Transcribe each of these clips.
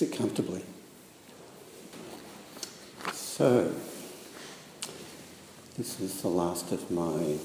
Sit comfortably. So, this is the last of my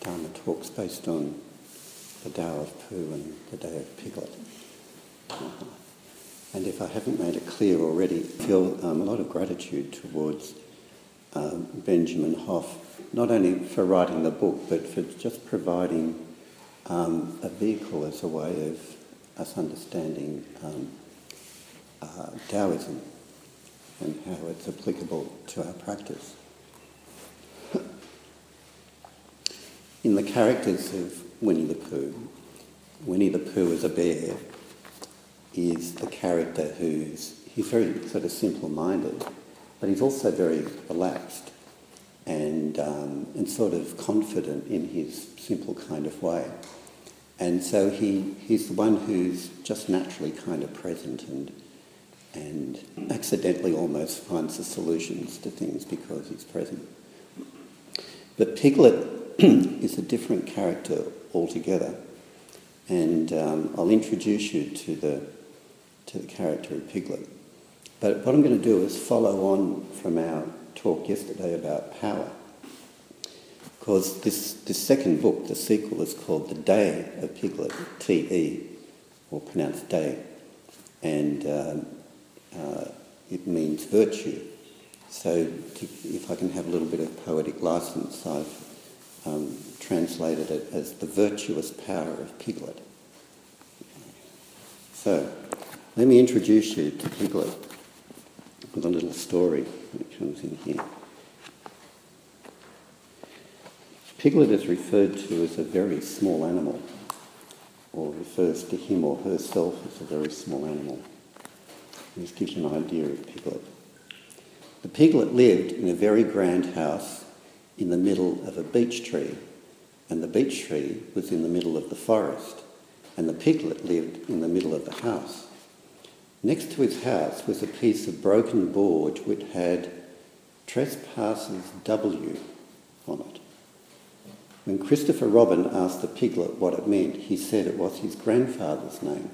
Dharma talks based on the Tao of Pooh and the Te of Piglet. Uh-huh. And if I haven't made it clear already, feel um, a lot of gratitude towards um, Benjamin Hoff, not only for writing the book, but for just providing um, a vehicle as a way of us understanding um, uh, Taoism and how it's applicable to our practice. In the characters of Winnie the Pooh, Winnie the Pooh as a bear is the character who's he's very sort of simple-minded, but he's also very relaxed and um, and sort of confident in his simple kind of way. And so he, he's the one who's just naturally kind of present and and accidentally almost finds the solutions to things because he's present. But Piglet is a different character altogether, and um, I'll introduce you to the to the character of Piglet. But what I'm going to do is follow on from our talk yesterday about power, because this this second book, the sequel, is called The Te of Piglet, T E, or pronounced Day, and um, uh, it means virtue. So to, if I can have a little bit of poetic license, I've um, translated it as the virtuous power of Piglet. So let me introduce you to Piglet with a little story that comes in here. Piglet is referred to as a very small animal, or refers to him or herself as a very small animal. This gives you an idea of Piglet. The piglet lived in a very grand house in the middle of a beech tree, and the beech tree was in the middle of the forest, and the piglet lived in the middle of the house. Next to his house was a piece of broken board which had Trespassers W on it. When Christopher Robin asked the piglet what it meant, he said it was his grandfather's name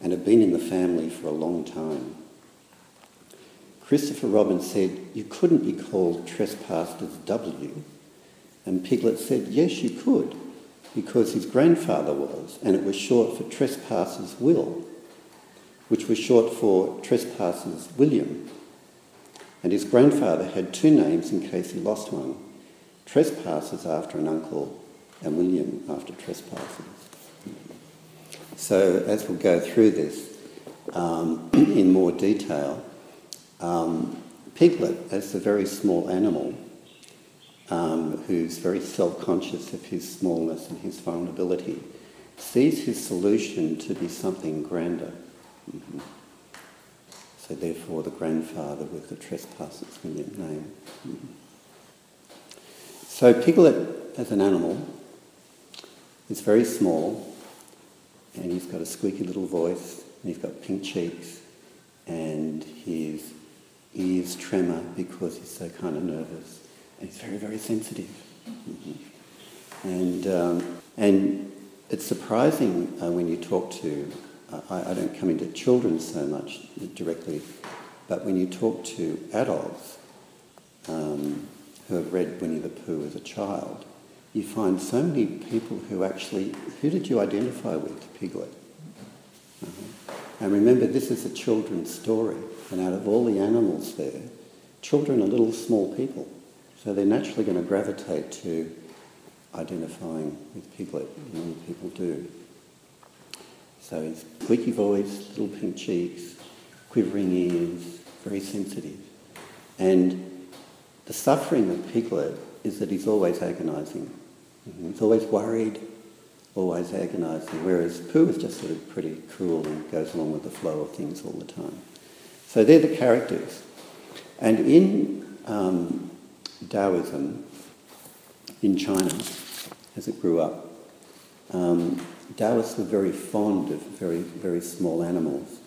and had been in the family for a long time. Christopher Robin said, You couldn't be called Trespassers W. And Piglet said, Yes, you could, because his grandfather was, and it was short for Trespassers Will, which was short for Trespassers William. And his grandfather had two names in case he lost one Trespassers after an uncle, and William after Trespassers. So, as we'll go through this um, in more detail, um, Piglet, as a very small animal um, who's very self conscious of his smallness and his vulnerability, sees his solution to be something grander. Mm-hmm. So, therefore, the grandfather with the trespassers name. Mm-hmm. So, Piglet, as an animal, is very small and he's got a squeaky little voice, and he's got pink cheeks, and his ears tremor because he's so kind of nervous, and he's very, very sensitive. Mm-hmm. And, um, and it's surprising uh, when you talk to, uh, I, I, don't come into children so much directly, but when you talk to adults um, who have read Winnie the Pooh as a child, you find so many people who actually, who did you identify with, Piglet? Uh-huh. And remember, this is a children's story, and out of all the animals there, children are little small people, so they're naturally going to gravitate to identifying with Piglet, many people do. So his squeaky voice, little pink cheeks, quivering ears, very sensitive. And the suffering of Piglet is that he's always agonising. Mm-hmm. He's always worried, always agonising, whereas Pooh is just sort of pretty cool and goes along with the flow of things all the time. So they're the characters. And in um, Taoism, in China, as it grew up, um, Taoists were very fond of very, very small animals.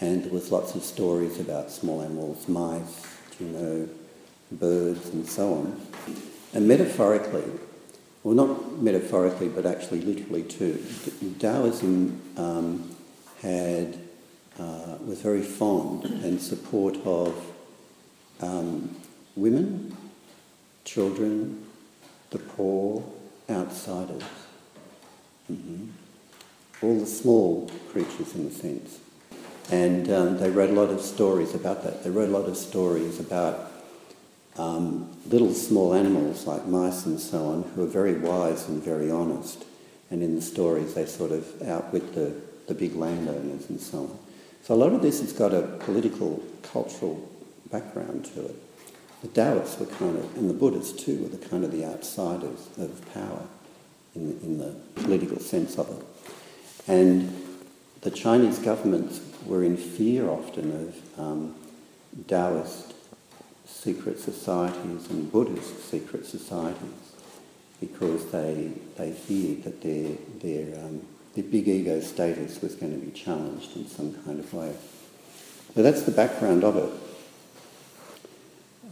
And there was lots of stories about small animals, mice, you know, birds and so on. And metaphorically, well, not metaphorically, but actually literally too. Taoism um, had uh, was very fond and support of um, women, children, the poor, outsiders. Mm-hmm. All the small creatures in a sense. And um, they wrote a lot of stories about that. They wrote a lot of stories about um, little small animals like mice and so on who are very wise and very honest. And in the stories, they sort of outwit the, the big landowners and so on. So a lot of this has got a political, cultural background to it. The Taoists were kind of, and the Buddhists too, were the kind of the outsiders of power in the, in the political sense of it. And the Chinese governments were in fear often of um, Taoist secret societies and Buddhist secret societies because they, they feared that their, their, um, their big ego status was going to be challenged in some kind of way. So that's the background of it.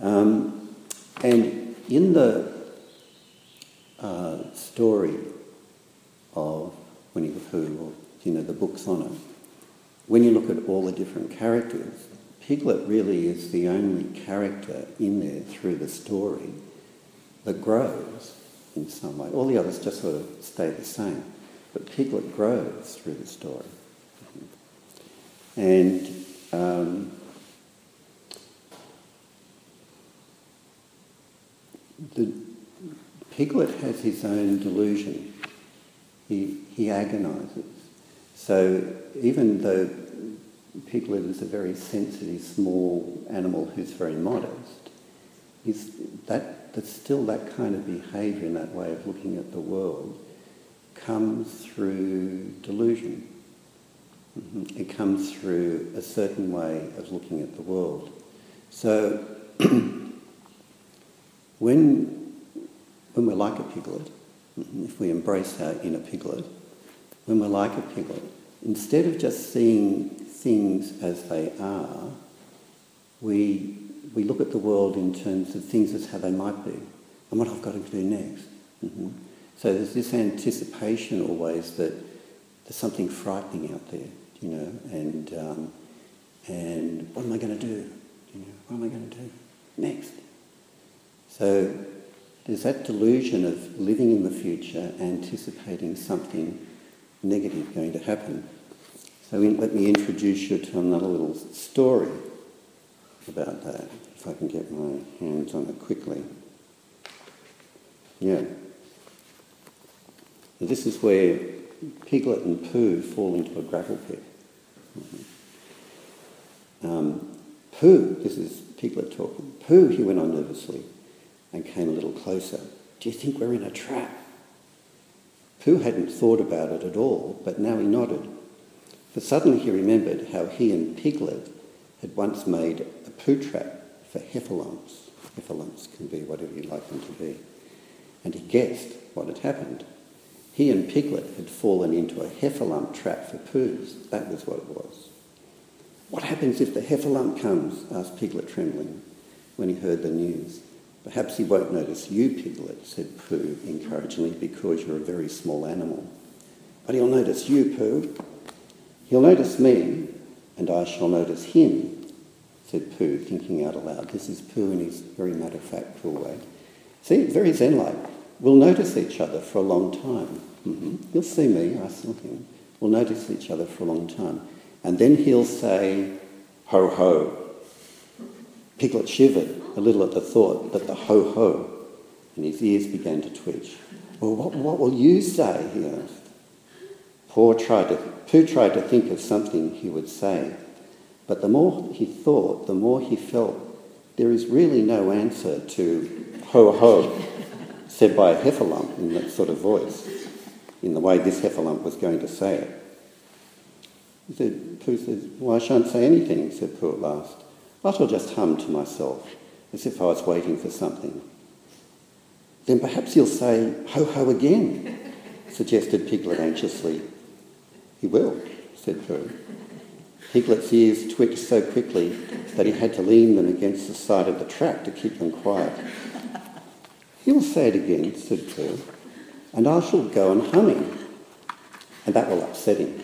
Um, and in the uh, story of Winnie the Pooh, or you know, the books on it, when you look at all the different characters, Piglet really is the only character in there through the story that grows in some way. All the others just sort of stay the same, but Piglet grows through the story. And um, the Piglet has his own delusion. He, he agonises. So even though Piglet is a very sensitive, small animal who's very modest. Is that, that still that kind of behaviour and that way of looking at the world comes through delusion. Mm-hmm. It comes through a certain way of looking at the world. So when, when we're like a piglet, mm-hmm, if we embrace our inner piglet, when we're like a piglet, instead of just seeing things as they are, we, we look at the world in terms of things as how they might be and what I've got to do next. Mm-hmm. So there's this anticipation always that there's something frightening out there, you know, and, um, and what am I going to do? You know, what am I going to do next? So there's that delusion of living in the future, anticipating something negative going to happen. So let me introduce you to another little story about that, if I can get my hands on it quickly. Yeah. This is where Piglet and Pooh fall into a gravel pit. Mm-hmm. Um, Pooh, this is Piglet talking. Pooh, he went on nervously and came a little closer. Do you think we're in a trap? Pooh hadn't thought about it at all, but now he nodded. For suddenly he remembered how he and Piglet had once made a poo trap for heffalumps. Heffalumps can be whatever you like them to be. And he guessed what had happened. He and Piglet had fallen into a heffalump trap for poos. That was what it was. What happens if the heffalump comes? asked Piglet, trembling, when he heard the news. Perhaps he won't notice you, Piglet, said Pooh encouragingly, because you're a very small animal. But he'll notice you, Pooh. He'll notice me, and I shall notice him, said Pooh, thinking out aloud. This is Pooh in his very matter-of-fact, cool way. See, very zen-like. We'll notice each other for a long time. Mm-hmm. You'll see me, I saw him. We'll notice each other for a long time. And then he'll say, ho ho. Piglet shivered a little at the thought that the ho ho, and his ears began to twitch. Well, what, what will you say? he asked. Poor tried to, Pooh tried to think of something he would say, but the more he thought, the more he felt there is really no answer to ho ho, said by a heffalump in that sort of voice, in the way this heffalump was going to say it. He said, Pooh says, Well, I shan't say anything, said Pooh at last. I shall just hum to myself, as if I was waiting for something. Then perhaps he'll say, Ho ho again, suggested Piglet anxiously. He will, said Pooh. Piglet's ears twitched so quickly that he had to lean them against the side of the trap to keep them quiet. He'll say it again, said Pooh, and I shall go on humming. And that will upset him.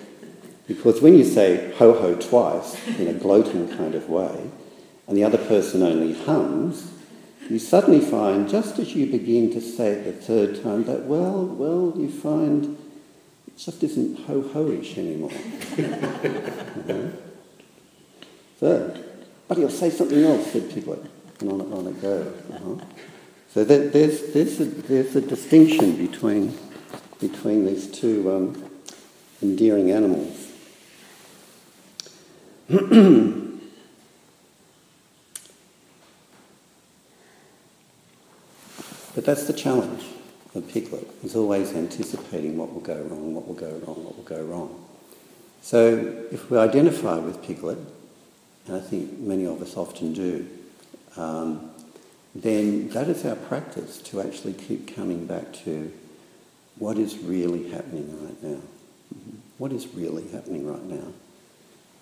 Because when you say ho ho twice in a gloating kind of way, and the other person only hums, you suddenly find, just as you begin to say it the third time, that, well, well, you find it just isn't ho ho-ish anymore. So, but he'll say something else, said Piglet, and on on it goes. Uh-huh. So there's, there's, a, there's a distinction between, between these two um, endearing animals. that's the challenge of Piglet, is always anticipating what will go wrong, what will go wrong, what will go wrong. So if we identify with Piglet, and I think many of us often do, um, then that is our practice to actually keep coming back to what is really happening right now. What is really happening right now?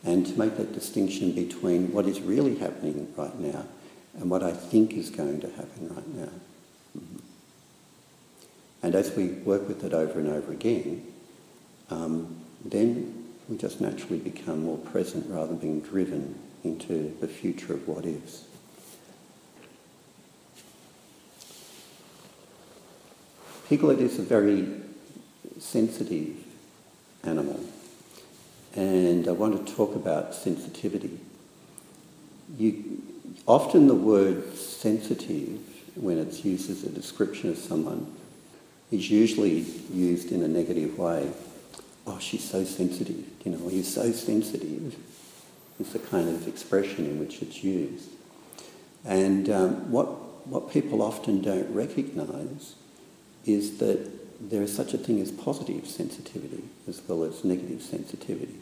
And to make that distinction between what is really happening right now and what I think is going to happen right now. And as we work with it over and over again, um, then we just naturally become more present rather than being driven into the future of what is. Piglet is a very sensitive animal, and I want to talk about sensitivity. You, often the word sensitive, when it's used as a description of someone, is usually used in a negative way. Oh, she's so sensitive, you know, he's so sensitive is the kind of expression in which it's used. And um, what, what people often don't recognise is that there is such a thing as positive sensitivity as well as negative sensitivity.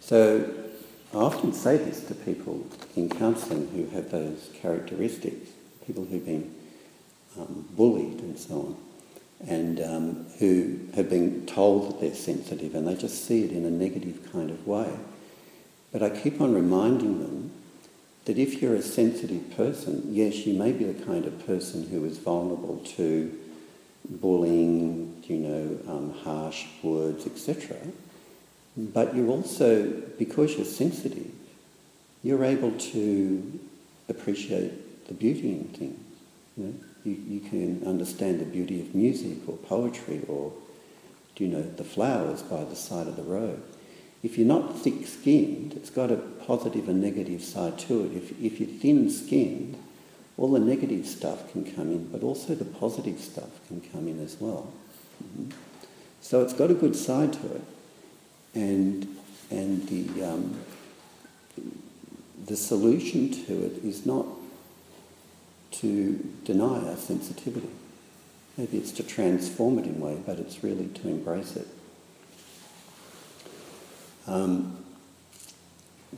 So I often say this to people in counselling who have those characteristics, people who've been um, bullied and so on, and um, who have been told that they're sensitive and they just see it in a negative kind of way. But I keep on reminding them that if you're a sensitive person, yes, you may be the kind of person who is vulnerable to bullying, you know, um, harsh words, etc. But you're also, because you're sensitive, you're able to appreciate the beauty in things. You, know? you, you can understand the beauty of music or poetry or, you know, the flowers by the side of the road if you're not thick-skinned, it's got a positive and negative side to it. If, if you're thin-skinned, all the negative stuff can come in, but also the positive stuff can come in as well. Mm-hmm. So it's got a good side to it, and and the um, the solution to it is not to deny our sensitivity. Maybe it's to transform it in a way, but it's really to embrace it. Um,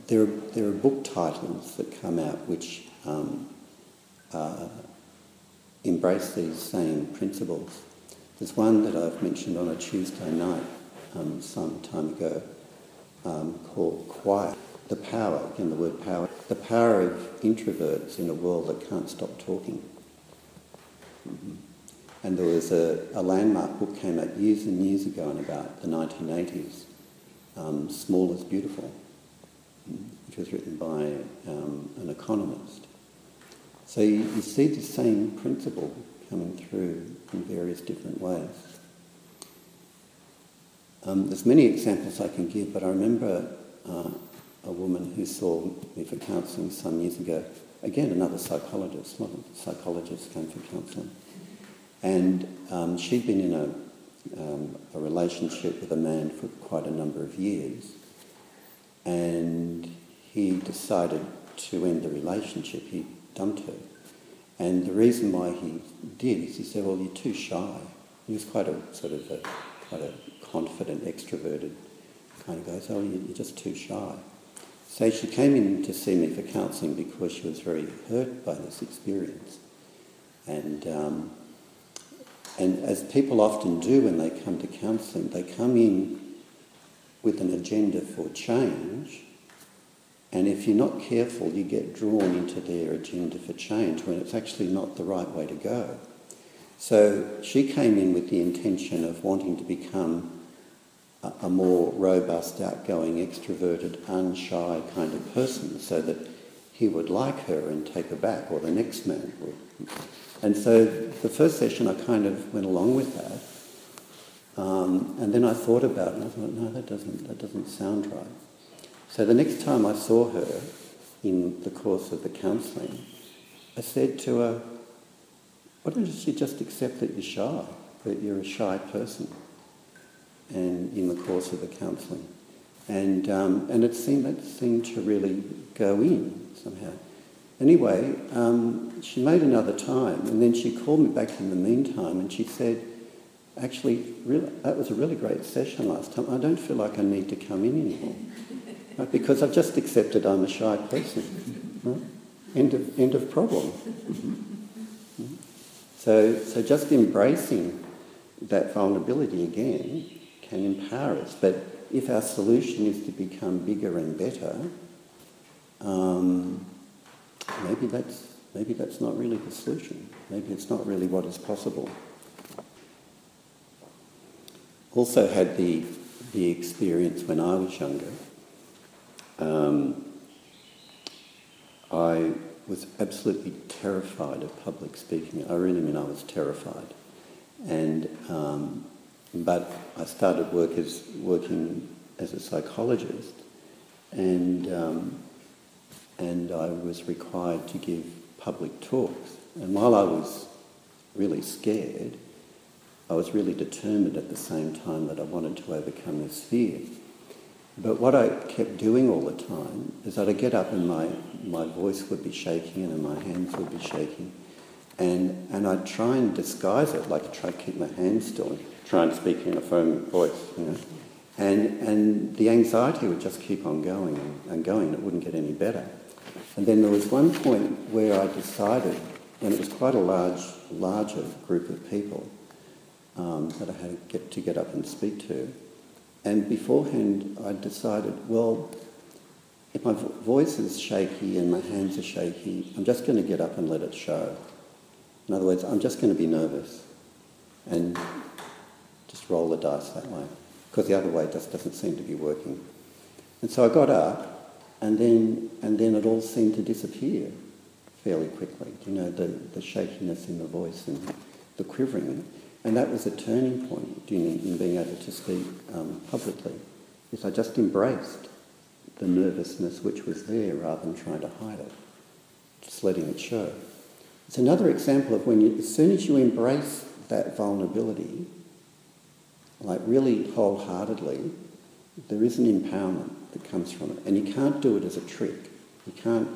there, are, there are book titles that come out which um, uh, embrace these same principles. There's one that I've mentioned on a Tuesday night um, some time ago um, called Quiet. The power, again the word power, the power of introverts in a world that can't stop talking. Mm-hmm. And there was a, a landmark book came out years and years ago in about the 1980s um, Small is Beautiful, which was written by um, an economist. So you, you, see the same principle coming through in various different ways. Um, there's many examples I can give, but I remember uh, a woman who saw me for counselling some years ago. Again, another psychologist. Not a lot of psychologists came for counselling. And um, she'd been in a um, a relationship with a man for quite a number of years. And he decided to end the relationship. He dumped her. And the reason why he did is he said, well, you're too shy. He was quite a sort of a, quite a confident, extroverted kind of guy. So oh, you're just too shy. So she came in to see me for counselling because she was very hurt by this experience. And um, and as people often do when they come to counselling, they come in with an agenda for change, and if you're not careful, you get drawn into their agenda for change when it's actually not the right way to go. So she came in with the intention of wanting to become a, more robust, outgoing, extroverted, unshy kind of person so that he would like her and take her back, or the next man would. And so the first session I kind of went along with that. Um, and then I thought about it and I thought, no, that doesn't, that doesn't sound right. So the next time I saw her in the course of the counselling, I said to her, why don't you just accept that you're shy, that you're a shy person, and in the course of the counselling, and um, and it seemed that seemed to really go in somehow. Anyway, um, she made another time, and then she called me back in the meantime, and she said, "Actually, really, that was a really great session last time. I don't feel like I need to come in anymore, right? because I've just accepted I'm a shy person." Right? End of end of problem. So, so just embracing that vulnerability again can empower us. But if our solution is to become bigger and better, um, maybe that's maybe that's not really the solution. Maybe it's not really what is possible. Also had the the experience when I was younger. Um, I was absolutely terrified of public speaking. I really mean I was terrified. And, um, but I started work as, working as a psychologist and, um, and I was required to give public talks. And while I was really scared, I was really determined at the same time that I wanted to overcome this fear. But what I kept doing all the time is that I'd get up and my, my voice would be shaking and my hands would be shaking. And, and I'd try and disguise it, like I'd try to keep my hands still and try and speak in a firm voice, you know. And, and the anxiety would just keep on going and, going. It wouldn't get any better. And then there was one point where I decided, and it was quite a large, larger group of people um, that I had to get, to get up and speak to, and beforehand, I decided, well, if my voice is shaky and my hands are shaky, I'm just going to get up and let it show. In other words, I'm just going to be nervous and just roll the dice that way, because the other way just doesn't seem to be working. And so I got up, and then, and then it all seemed to disappear fairly quickly. You know, the, the shakiness in the voice and the quivering. And that was a turning point in, in being able to speak um, publicly, is I just embraced the nervousness which was there rather than trying to hide it, just letting it show. It's another example of when you, as soon as you embrace that vulnerability, like really wholeheartedly, there is an empowerment that comes from it. And you can't do it as a trick. You can't,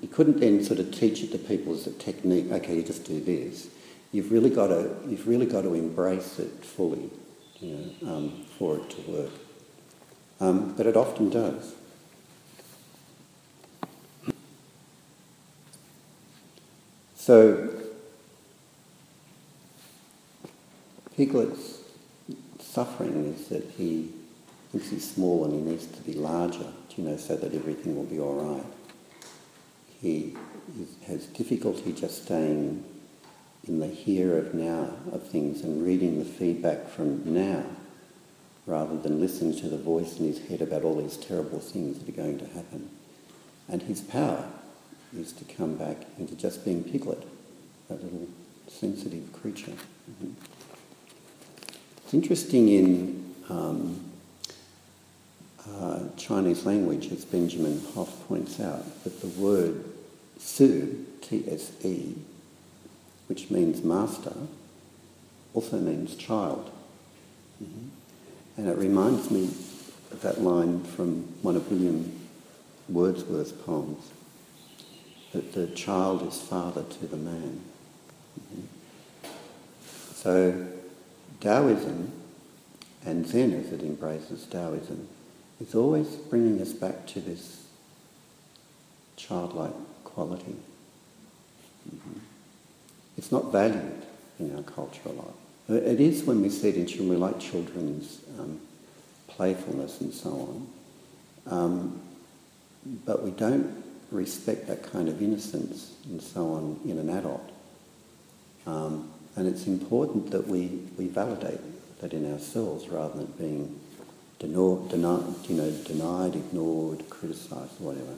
you couldn't then sort of teach it to people as a technique, okay, you just do this you've really got to you've really got to embrace it fully, you know, um, for it to work. Um, but it often does. So Piglet's suffering is that he thinks he's small and he needs to be larger, you know, so that everything will be all right. He has difficulty just staying in the here of now of things and reading the feedback from now rather than listening to the voice in his head about all these terrible things that are going to happen. And his power is to come back into just being Piglet, that little sensitive creature. Mm-hmm. It's interesting in um, uh, Chinese language, as Benjamin Hoff points out, that the word Tsu, T-S-E, which means master, also means child. Mm-hmm. And it reminds me of that line from one of William Wordsworth's poems, that the child is father to the man. So Taoism and Zen as it embraces Taoism is always bringing us back to this childlike quality. Mm-hmm. It's not valued in our culture a lot. It is when we see it in children, we like children's um, playfulness and so on. Um, but we don't respect that kind of innocence and so on in an adult. Um, and it's important that we, we validate that in ourselves rather than being denied, you know, denied, ignored, criticised, whatever.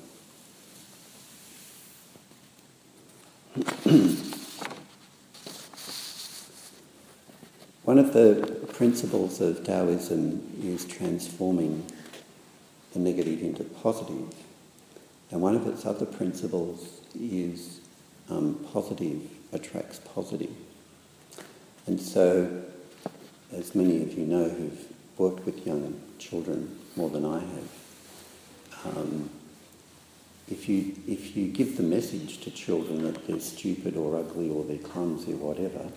One of the principles of Taoism is transforming the negative into positive. And one of its other principles is um, positive attracts positive. And so, as many of you know who've worked with young children more than I have, um, if you, if you give the message to children that they're stupid or ugly or they're clumsy or whatever,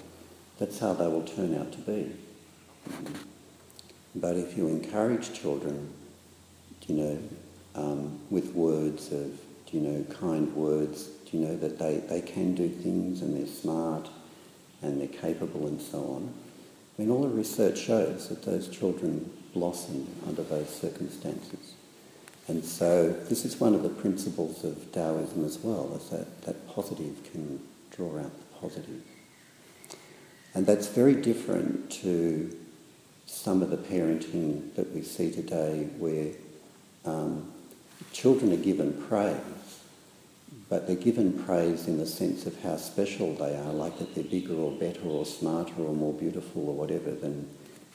that's how they will turn out to be. But if you encourage children, you know, um, with words of, you know, kind words, do you know, that they, they can do things and they're smart and they're capable and so on. I mean, all the research shows that those children blossom under those circumstances. And so this is one of the principles of Taoism as well, is that, that positive can draw out the positive. And that's very different to some of the parenting that we see today where um, children are given praise, but they're given praise in the sense of how special they are, like that they're bigger or better or smarter or more beautiful or whatever than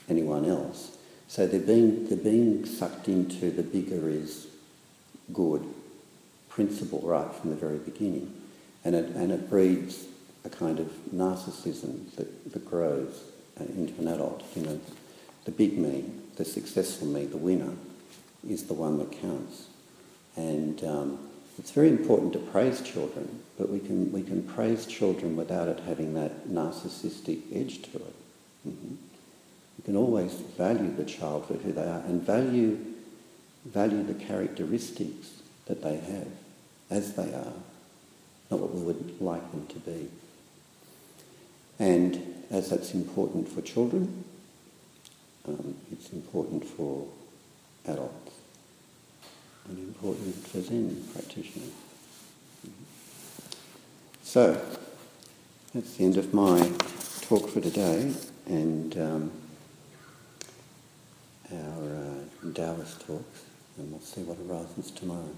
anyone else. So they're being, they're being sucked into the bigger is good principle right from the very beginning. And it, and it breeds a kind of narcissism that, that grows into an adult. You know, the big me, the successful me, the winner, is the one that counts. And um, it's very important to praise children, but we can, we can praise children without it having that narcissistic edge to it. Mm-hmm. You can always value the child for who they are and value, value the characteristics that they have as they are, not what we would like them to be. And as that's important for children, um, it's important for adults and important for Zen practitioners. So, that's the end of my talk for today. And um, our uh, Taoist talks, and we'll see what arises tomorrow.